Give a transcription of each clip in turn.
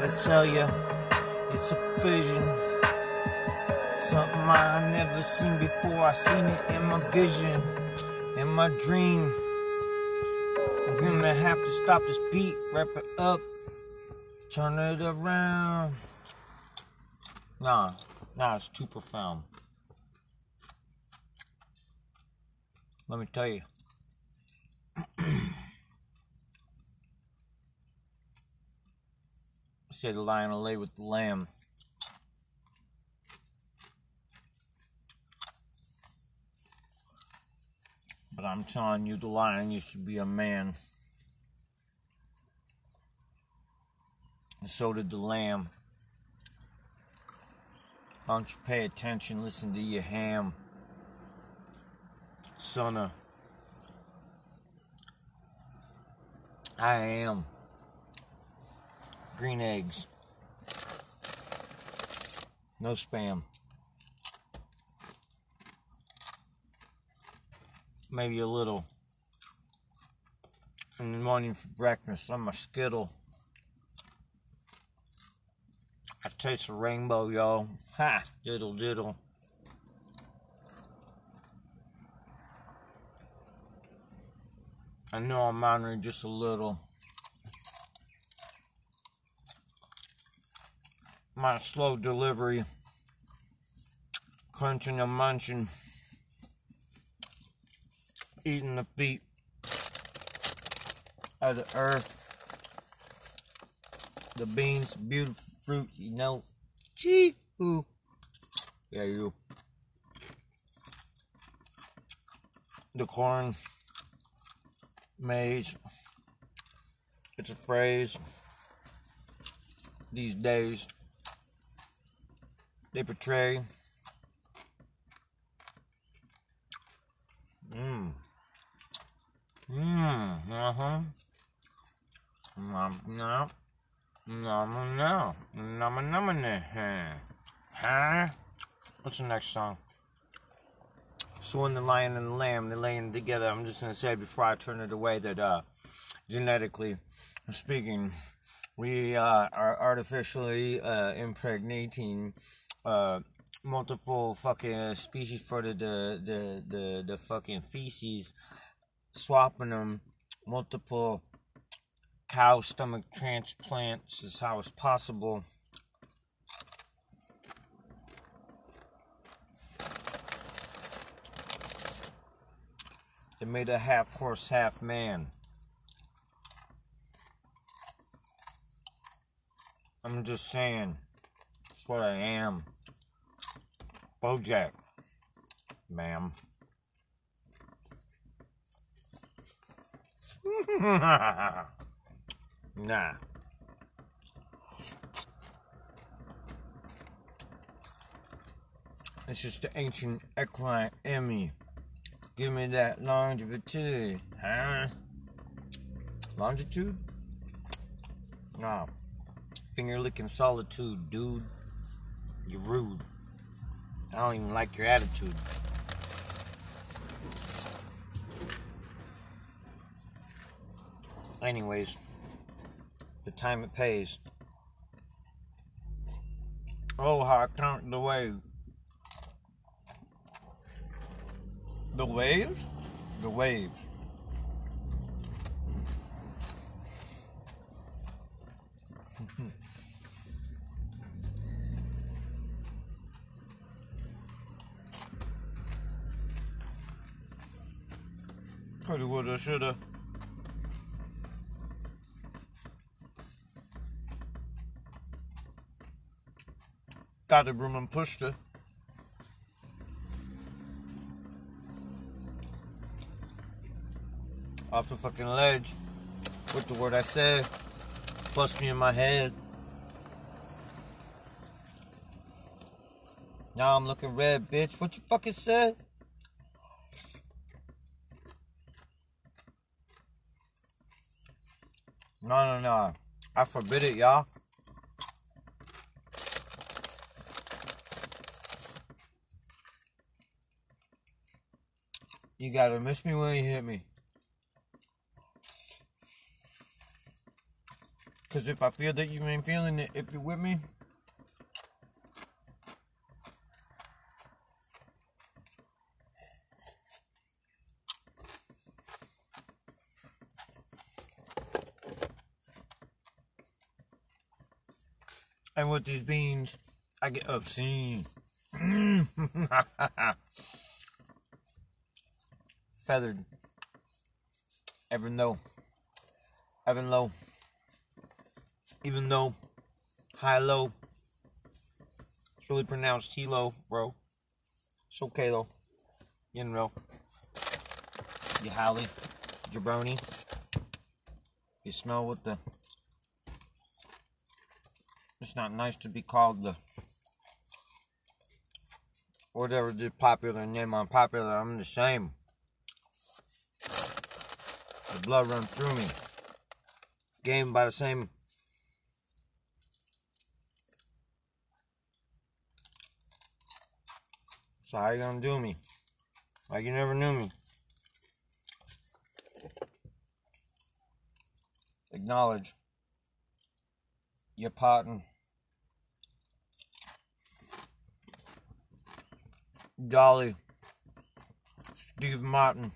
Gotta tell you, it's a vision. Something I never seen before. I seen it in my vision, in my dream. I'm gonna have to stop this beat, wrap it up, turn it around. Nah, nah, it's too profound. Let me tell you. Say the lion lay with the lamb. But I'm telling you, the lion used to be a man. And so did the lamb. Why don't you pay attention, listen to your ham, son of. I am green eggs. No spam. Maybe a little. In the morning for breakfast on my Skittle. I taste a rainbow, y'all. Ha! Diddle diddle. I know I'm honoring just a little. My slow delivery, crunching and munching, eating the feet of the earth, the beans, beautiful fruit, you know. Gee, ooh. Yeah, you. The corn, maize. It's a phrase these days. They portray. Mmm. Mmm. Uh huh. Nom, nom. Nom, nom. Nom, nom, nom. Huh? What's the next song? So when the lion and the lamb, they're laying together. I'm just gonna say before I turn it away that uh, genetically speaking, we uh, are artificially uh, impregnating uh, multiple fucking species for the the the the, the fucking feces, swapping them multiple cow stomach transplants is how it's possible. They made a half horse, half man. I'm just saying, that's what I am. Bojack, ma'am. nah. It's just the ancient equine Emmy. Give me that longevity, huh? Longitude? No. Finger licking solitude, dude. You're rude. I don't even like your attitude. Anyways, the time it pays. Oh, how I count the waves. The waves? The waves. Coulda, woulda, shoulda. Got the broom and pushed her. Off the fucking ledge. With the word I said. Plus me in my head. Now I'm looking red, bitch. What you fucking said? No, no, no. I forbid it, y'all. You gotta miss me when you hit me. Because if I feel that you ain't feeling it, if you're with me, And with these beans, I get obscene. Feathered. Even though, even low, even though, high low, it's really pronounced Hilo, bro. It's okay though. You know. You Holly, jabroni. You smell what the it's not nice to be called the whatever the popular name on popular. I'm the same. The blood runs through me. Game by the same. So how you gonna do me? Like you never knew me. Acknowledge your partner. Dolly, Steve Martin.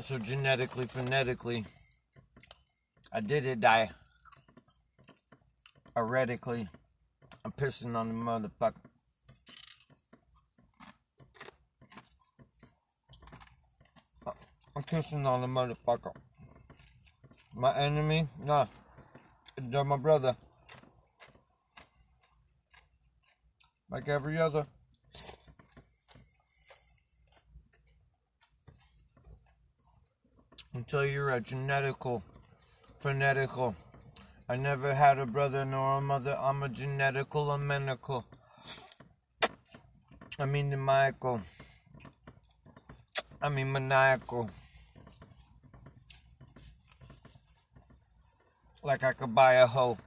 So genetically, phonetically, I did it die. Heretically, I'm pissing on the motherfucker. I'm kissing on the motherfucker. My enemy? Nah. They're my brother. Like every other. Until you're a genetical, phonetical. I never had a brother nor a mother. I'm a genetical, a medical. I mean Michael. I mean maniacal. Like I could buy a hoe.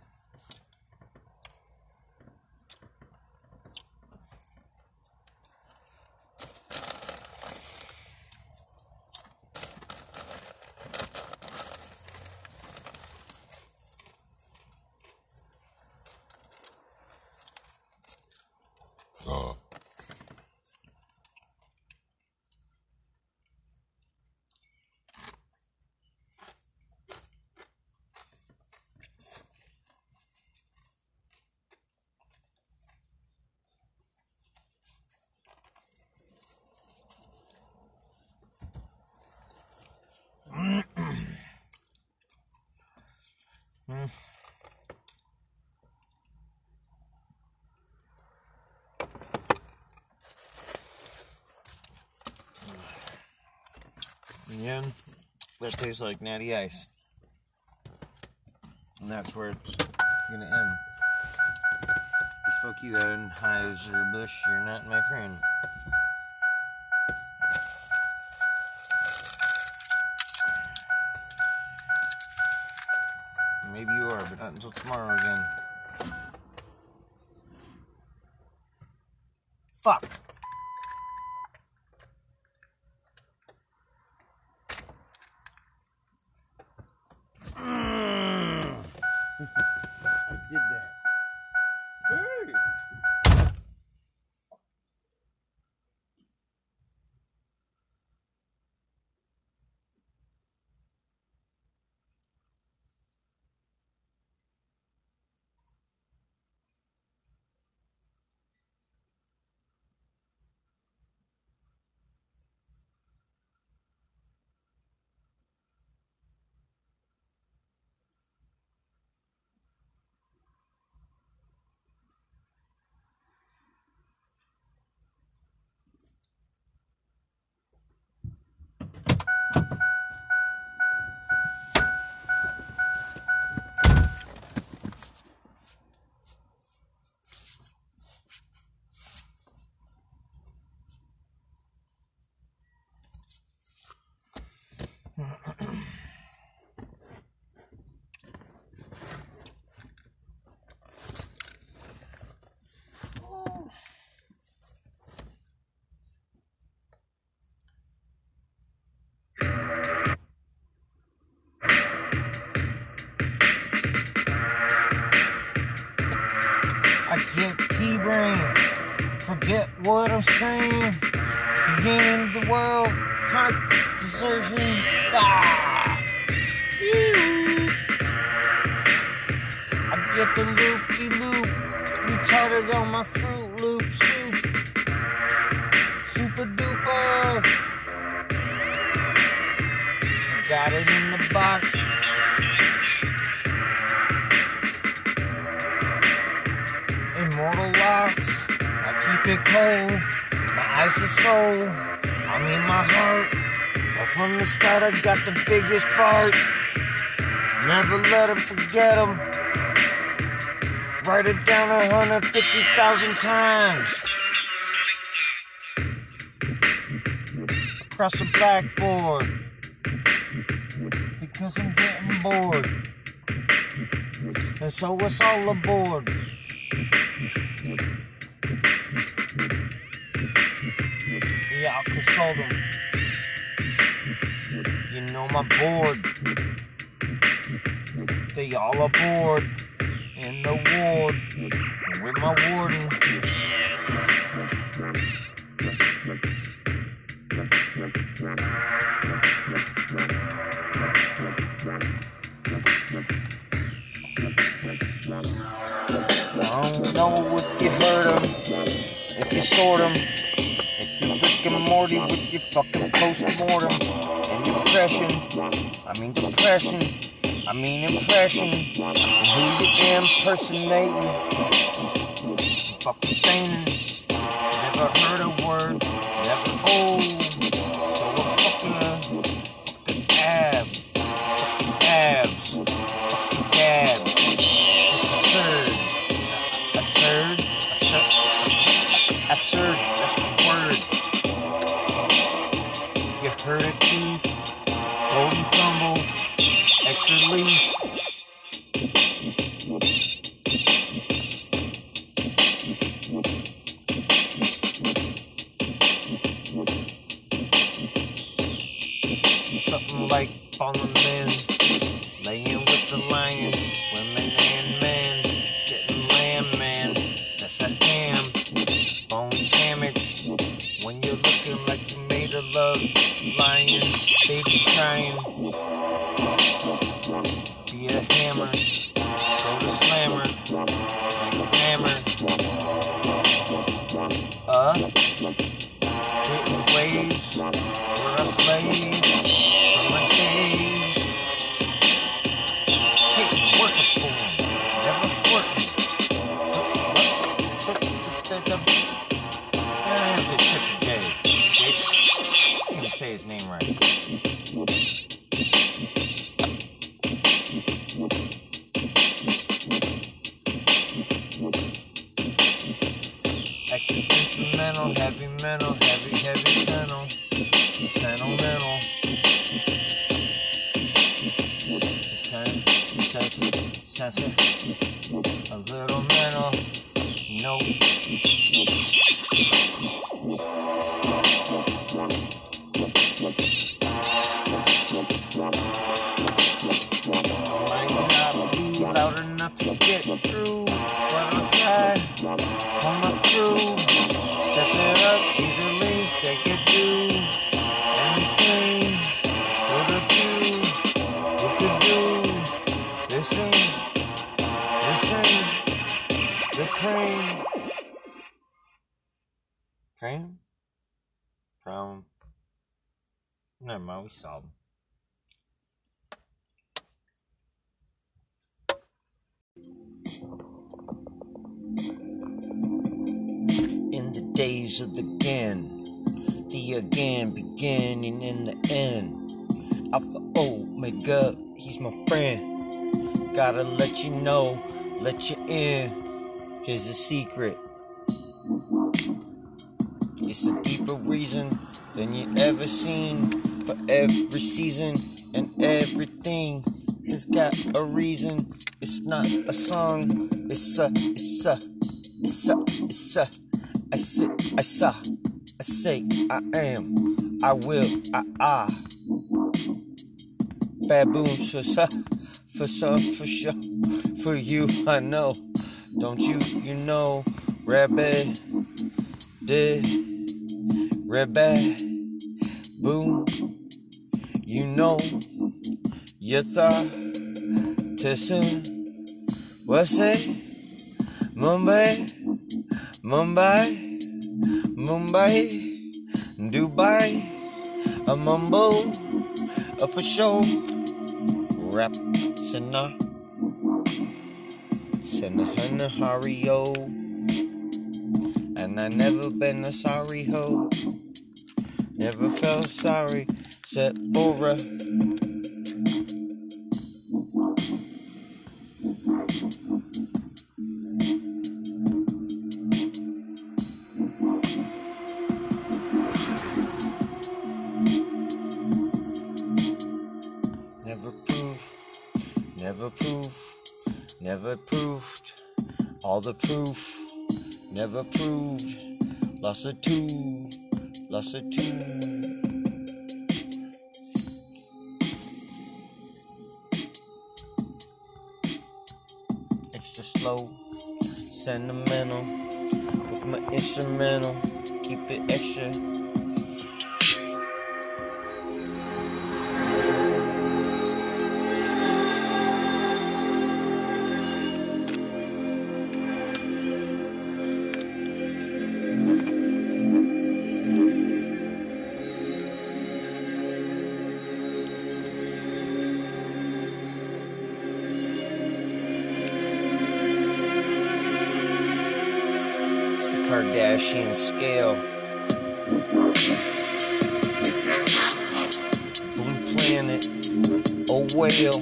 Again, that tastes like natty ice. And that's where it's gonna end. Cause fuck you, Anheuser Busch, you're not my friend. Maybe you are, but not until tomorrow again. Get pea brain. Forget what I'm saying. Beginning of the world, chronic desertion. Ah. I get the loopy loop. Retarded on my Fruit Loop soup. Super duper. Got it in the box. Immortal locks. I keep it cold. My ice is soul. I mean my heart. But from the start, I got the biggest part. Never let them forget them. Write it down 150,000 times. Across the blackboard. Because I'm getting bored. And so it's all aboard. Yeah, I'll consult them. You know my board. They all aboard in the ward with my warden. I don't know if you heard him, if you sort him, Rick and Morty with your fucking post-mortem and depression. I mean depression. I mean impression. And who you impersonating? Fucking feigning. Never heard a baby. Be a hammer, go to slammer, hammer. Uh, hitting waves, we're a slaves Never mind, we saw them. In the days of the again, the again beginning in the end. Alpha Omega, he's my friend. Gotta let you know, let you in. Here's a secret. It's a deeper reason than you ever seen. For every season and everything has got a reason. It's not a song. It's a, it's a, it's a, it's a. I sit, I saw, I say, I am, I will, I are. Baboon for some, for some, for sure. For you, I know. Don't you, you know, rabbit, did, rabbit, boom, you know, Tessin, what's it, Mumbai, Mumbai, Mumbai, Dubai, a mumbo, a for sure, rap, sinner. Senahana Hario. And I never been a sorry hoe. Never felt sorry, for a. Never proof, never proof, never proved. All the proof, never proved. Lost a two, lost a two. Slow, sentimental. With my instrumental, keep it extra. Kardashian scale. Blue planet, a whale.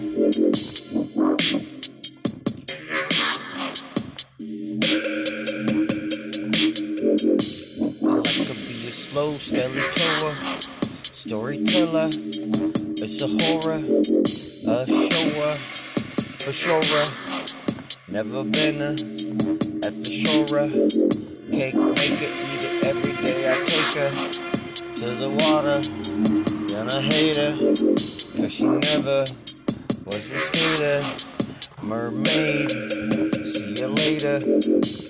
I like to be a slow, steady tour, storyteller. It's a horror, a shower, for sure. Never been a at the shore. Cake maker, eat it every day. I take her to the water. Then I hate her, cause she never was a skater. Mermaid, see you later.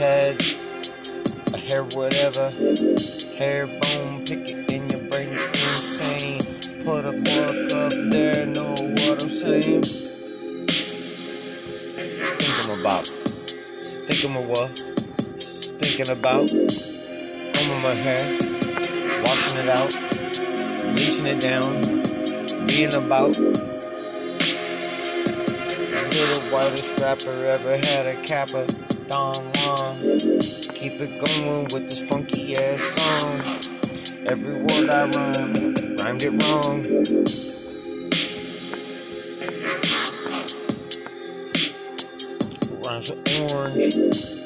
Had a hair whatever. Hair bone, pick it in your brain, insane. Put a fork up there, know what I'm saying? Think I'm about. Think I'm what? Thinking about. Combing my hair, washing it out, bleaching it down, being about. Little whitest rapper ever had a kappa, Don Juan. Keep it going with this funky ass song. Every word I rhyme, rhymed it wrong. Rhymes with orange.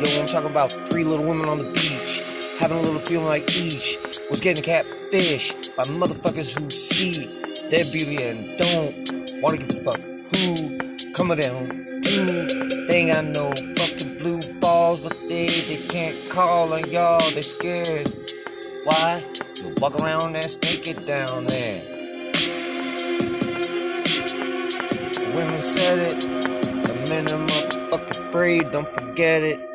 Yo, I'm talking about three little women on the beach, having a little feeling like each was getting catfished by motherfuckers who see their beauty and don't wanna give a fuck who coming down. Dude, they ain't got fucking blue balls, but they they can't call on y'all. They scared. Why? You walk around and snake it down there. The women said it. The men are motherfucking afraid. Don't forget it.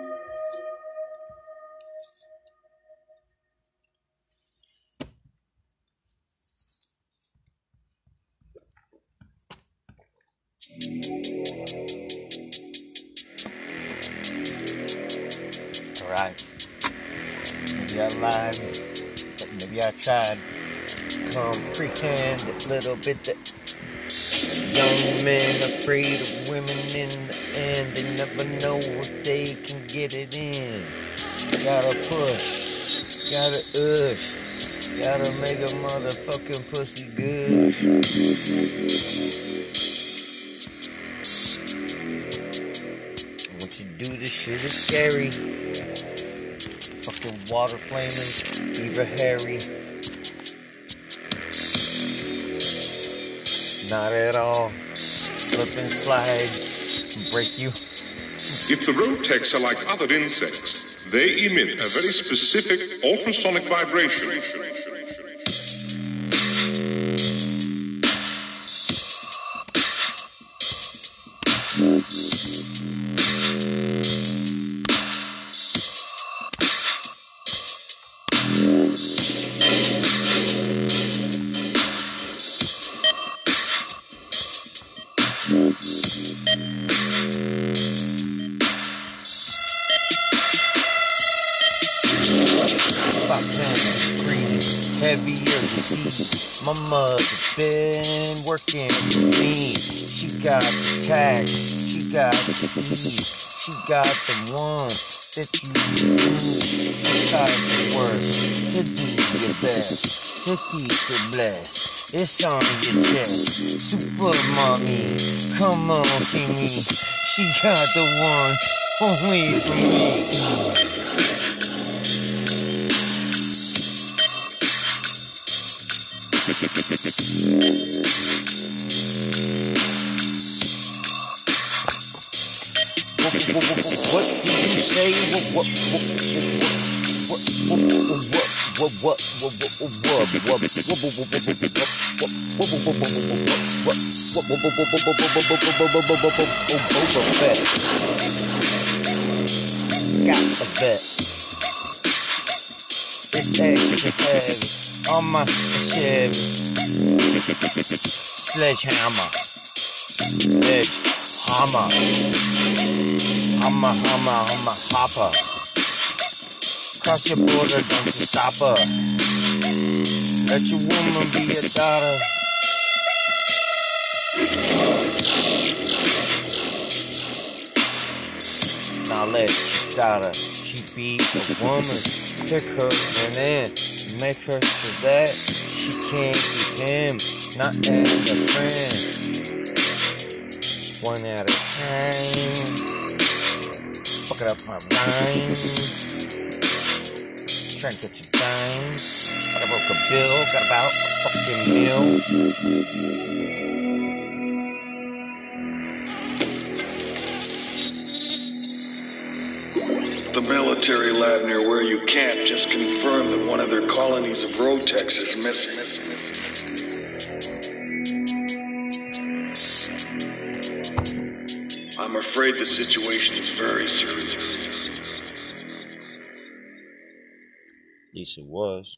Little bit that Young men afraid of women in the end. They never know if they can get it in. Gotta push, gotta ush, gotta make a motherfucking pussy good. What you do, this shit is scary. Fucking water flaming, Eva Harry. Not at all. Slip and slide, break you. If the rotex are like other insects, they emit a very specific ultrasonic vibration. She got the one that you. She got the worst to do your best, to keep it blessed. It's on your chest, super mommy. Come on, see me. She got the one only for me. What do you say? What what what what what what what what what heavy on my Chevy. Sledgehammer. Edge. Hammer. Hummer, hummer, hummer, hopper. Cross your border, don't you stop her. Let your woman be your daughter. Now let your daughter, she be a woman. Pick her and then make her so that she can't keep him, not as a friend. One at a time fucking up my rhyme. Trying to get your dime. I broke a bill, got about a fucking meal. The military lab near where you camp just confirmed that one of their colonies of Rotex is missing. Afraid the situation is very serious. At least it was.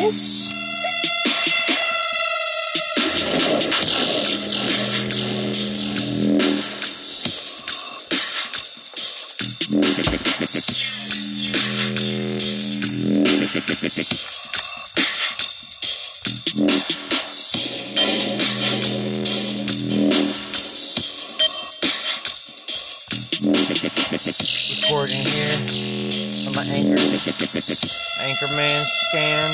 Oops. Scan.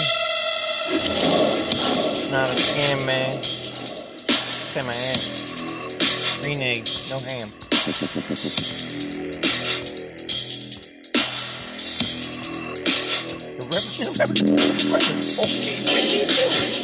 It's not a scam, man. Say my ass. Green eggs, no ham. Okay,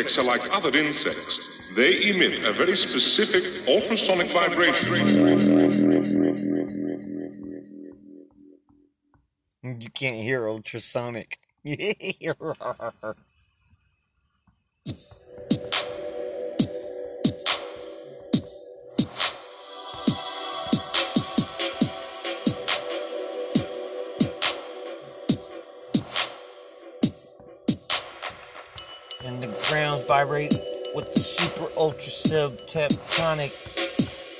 Rotex are like other insects, they emit a very specific ultrasonic vibration. You can't hear ultrasonic. grounds vibrate with the super ultra subtectonic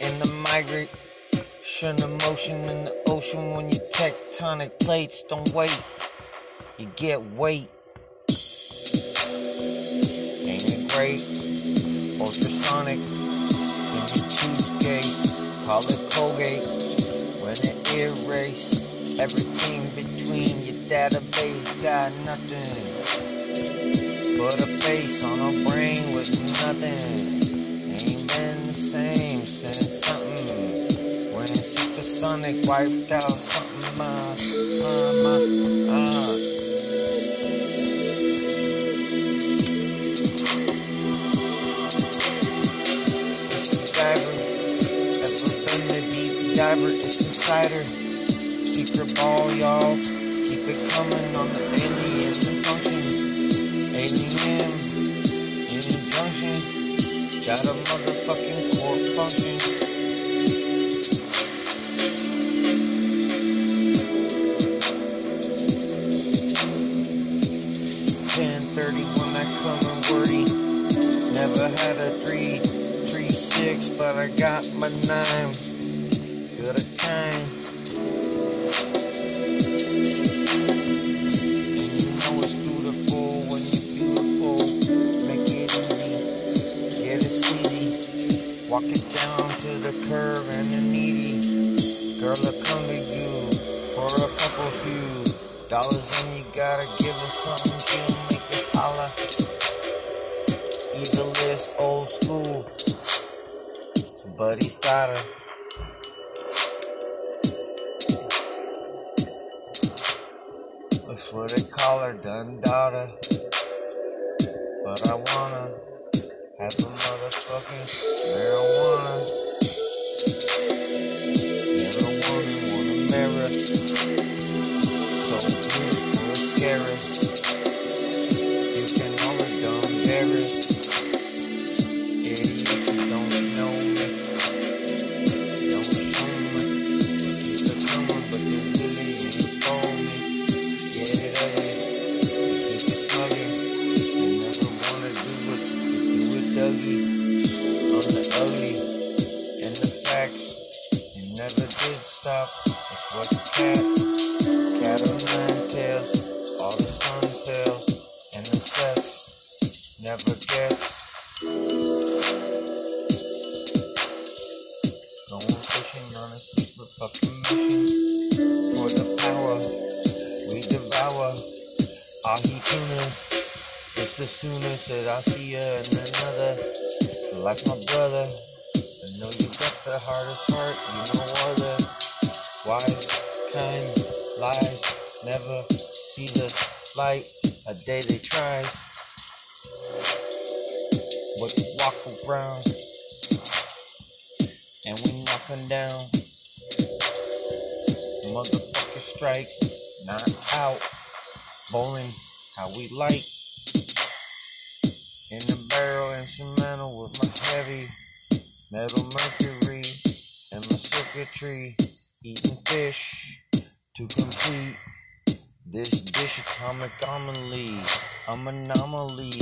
and the migration of motion in the ocean when your tectonic plates don't wait. You get weight. Ain't it great? Ultrasonic. When you toothpaste call it colgate. When it erase everything between your database got nothing Put a face on a brain with nothing. Ain't been the same since something. When supersonic wiped out something. My, uh. It's the diver. Ever been the deep diver? It's insider. Secret ball, y'all. Keep it coming on the got a motherfucking core function. Ten thirty when I come in wordy. Never had a three, three six, but I got my nine. Good a time. Easy. Walk it down to the curb and the needy. Girl, I come to you for a couple few dollars, and you gotta give us something to make it holla. Either list old school, somebody's gotta. Looks what they call her, done daughter. But I wanna have a motherfucking marijuana. Never wanna want a mirror. So beautiful, it's scary. You can the dumb berries. Idiots who don't know stop. It's what's cat. Cat of nine tails. All the sun sails. And the sex. Never gets. Going pushing on a super fucking mission. For the power. We devour. Ahi tuna. Just as soon as that I see ya in another. Like my brother. I know you got the hardest heart. You know other. Wise, kind, lies. Never see the light. A day they tries. But walk around. And we knocking down. Motherfucker strike. Not out. Bowling how we like. In the barrel instrumental with my heavy metal mercury. and my circuitry, eating fish to complete this dish atomic anomaly. I'm anomaly.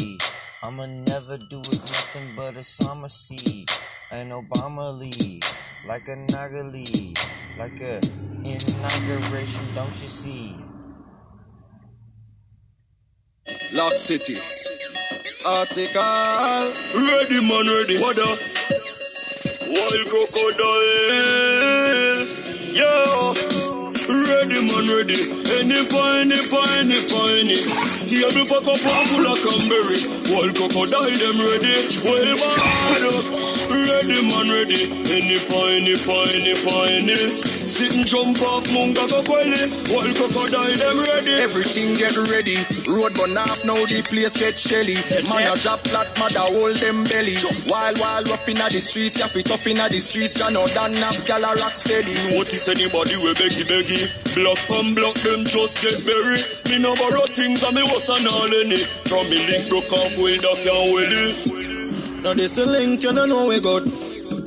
I'ma never do it nothing but a summer seed. An Obama Lee, like a Nagali, like a inauguration, don't you see? Lock City. Article. Ready, man, ready. What up? Wild crocodile. Ready. Any pine, any pine, any pine. Table pack up and full of cranberry. Wild crocodile, them ready. Well, man. Ready, man, ready. Any pine, any pine, any pine. Sit and jump off, munga go quelly. Wild crocodile, them ready. Everything get ready. Road burn off, now the place get shelly. Man a drop flat, mother hold them belly. Wild, wild up inna the streets, yeah, fit tough inna the streets. Ya know done up, gal a rock steady. Notice anybody we beggy beggy. Block and block them just get buried. Me no borrow things and me was an all any. From me link broke off with duck and willy. Now this a link, you don't know we good.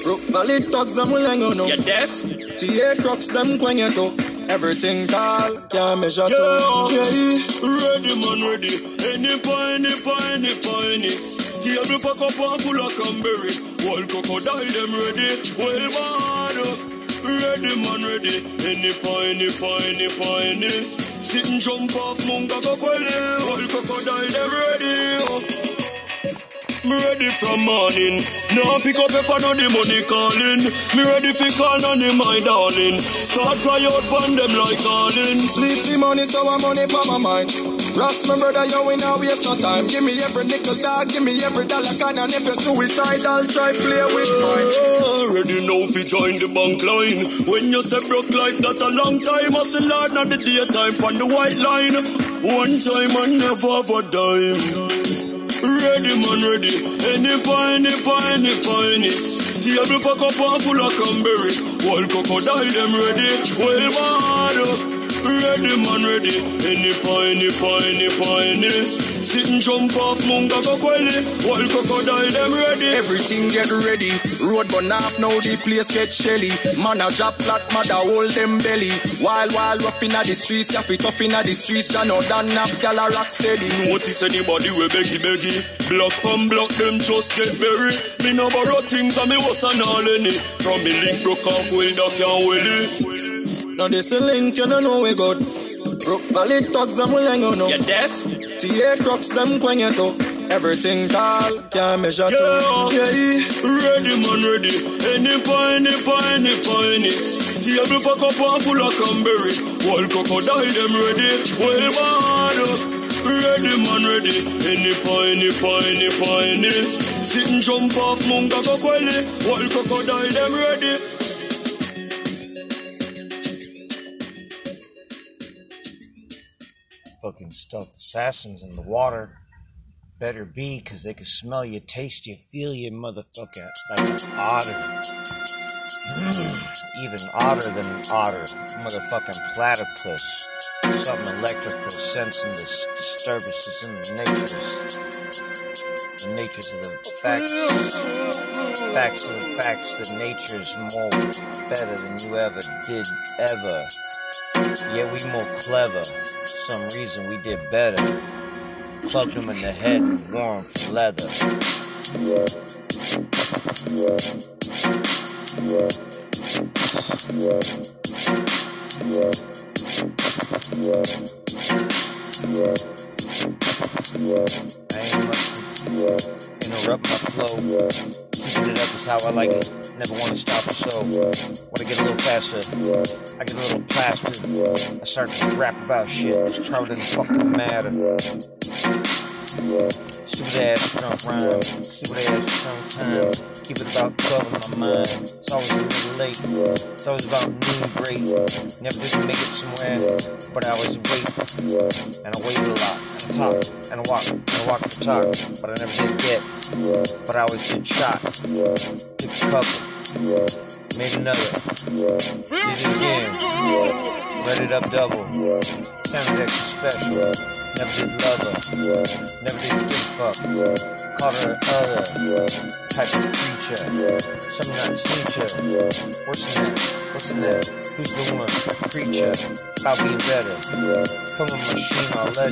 Brook Valley thugs, them will hang on. You deaf? TA trucks, them quang it up. Everything tall, can't measure to. Yeah, ready man ready. Any pine, any pine, any pine. Table pack up and full of cranberry. Wild crocodile them ready. Well man up. Ready man ready. Any pine, any pine, any pine. Sit and jump off munga go quelly. Wild crocodile them ready. Oh. Me ready from morning. Now pick up if I know the money calling. Me ready for call on him, my darling. Start cry out on them like calling. Sleepy money, so I'm money for my mind. Ross, my brother, yo, we now waste no time. Give me every nickel, dog, give me every dollar can. And if you're suicidal, try play with mine. Ready now fi join the bank line. When you say broke like that a long time, I say Lord not the daytime on the white line. One time and never have a dime. Ready man ready. Any pine, any pine, any pine. Table pack up and full of cranberry. Wild crocodile them ready. Well up. Ready man ready. Any pine, any pine, any pine. Sit and jump off munga quelly. Wild crocodile them ready. Everything get ready. Road burn off, now the place get shelly. Man a drop flat, mother hold them belly. Wild, wild up inna the streets, yeah, fit tough inna the streets. Ya know done up, gal a rock steady. Notice anybody we beggy beggy. Block and block them just get buried. Me no borrow things and me was an all any. From me link broke off with and willy. Now this a link, you don't know we good. Brook Valley thugs, them will hang on no. You deaf? TA trucks, them quang it up. Everything tall, can't measure to. Yeah. Yeah, Ready man ready. Any pine, any pine, any pine. Table pack up and full of cranberry. Wild crocodile them ready. Well mad up. Oh. Ready man ready. Any pine, any pine, any pine. Sit and jump off munga go quelly. Wild crocodile them ready. Fucking stealth assassins in the water. Better be, because they can smell you, taste you, feel you, motherfucker. Like an otter. Even odder than an otter. Motherfucking platypus. Something electrical, sensing the disturbances in the natures. The natures of the facts. Facts of the facts. The nature's more better than you ever did, ever. Yeah, we more clever. Some reason we did better. Clubbed him in the head and wore for leather. To interrupt my flow. Keeping it up is how I like it. Never want to stop or so. Wanna get a little faster. I get a little plastered. I start to rap about shit. Probably doesn't fucking matter. Stupid ass drunk rhyme. Stupid ass time. Keep it about 12 in my mind. It's always a little late. It's always about noon break. Never just make it somewhere, but I always wait. And I waited a lot. And I talk. And I walk. And I walk the talk. But I never did get. But I always did shot. Took a couple. Made another. Did it again. Read it up double. Sounded extra special. Never did love her. Never did give a fuck. Called her other type of creature. Some nights nature. Worse than that. What's than that? Who's the one? Creature. About being better. Come on, machine, I'll let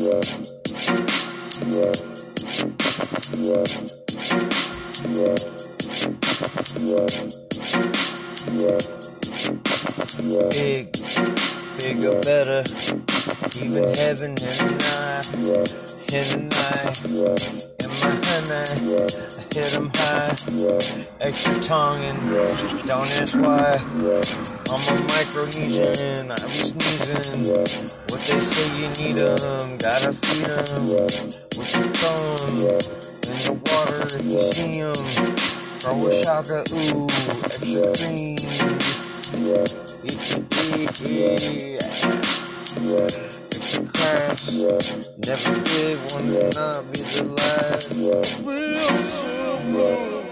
ya. Big, bigger, better. Even heaven and I, and I, and my honey, I hit 'em high. Extra tongue and don't ask why. I'm a Micronesian, I be sneezing. What they say you need 'em, gotta feed 'em. With your thumb in the water if you see see 'em. Throw a shaka, ooh, extra cream. Crash. Never did want to not be the last. Feel so good.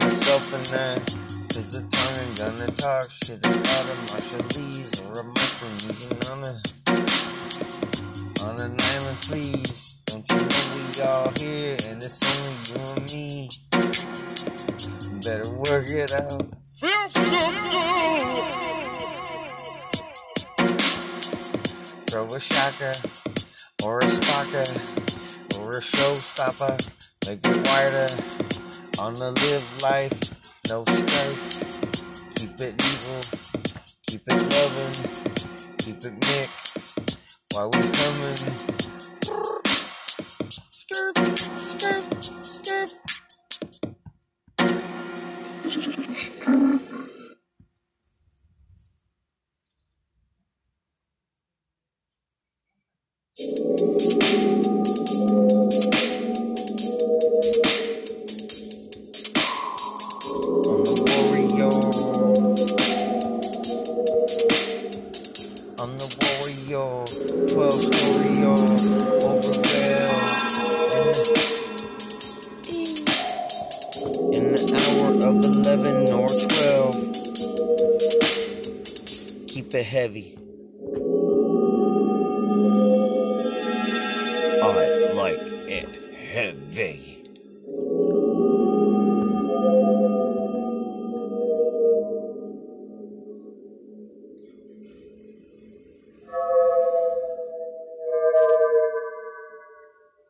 Myself, and I. Cause the tongue ain't gonna talk shit about a Marshallese or a Micronesian on a on an island, please. Don't you know we all here and it's only you and me? Better work it out. Feel so good. Throw a shocker or a spocker or a showstopper. Make it wider on the live life. No strife. Keep it evil. Keep it loving. Keep it Mick. While we coming. Skirt, skirt, skirt. I'm It heavy. I like it heavy.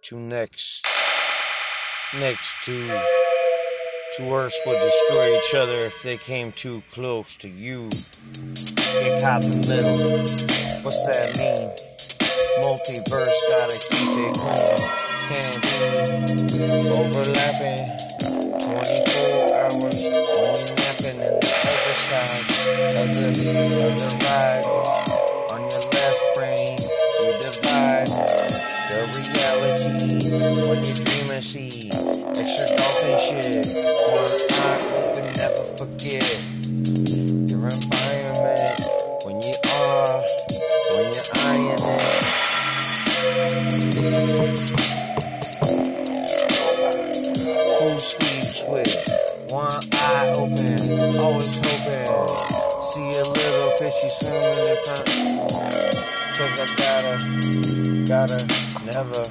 to next next to to Earths would destroy each other if they came too close to you. Get caught in middle. What's that mean? Multiverse gotta keep it clean. Can't be overlapping. 24 hours only napping in the other side of the ride. Forget your environment when you are when you're it. Who sleeps with one eye open, always hoping see a little fishy swimming in front. Cause I gotta gotta, never,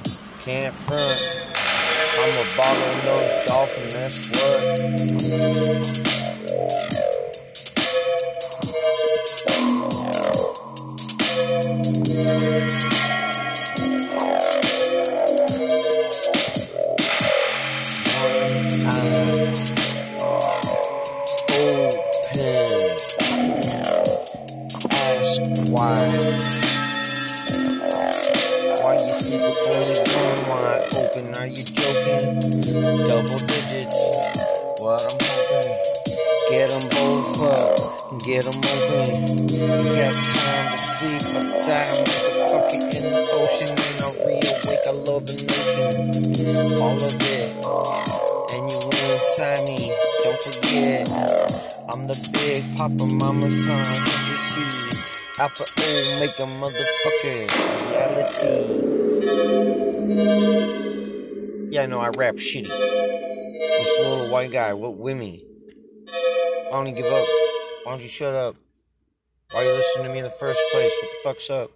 can't front. I'm a bottlenose dolphin, that's what. Alpha O make a motherfucker reality. Yeah, I know I rap shitty. I'm just a little white guy. What with me? I don't give up. Why don't you shut up? Why are you listening to me in the first place? What the fuck's up?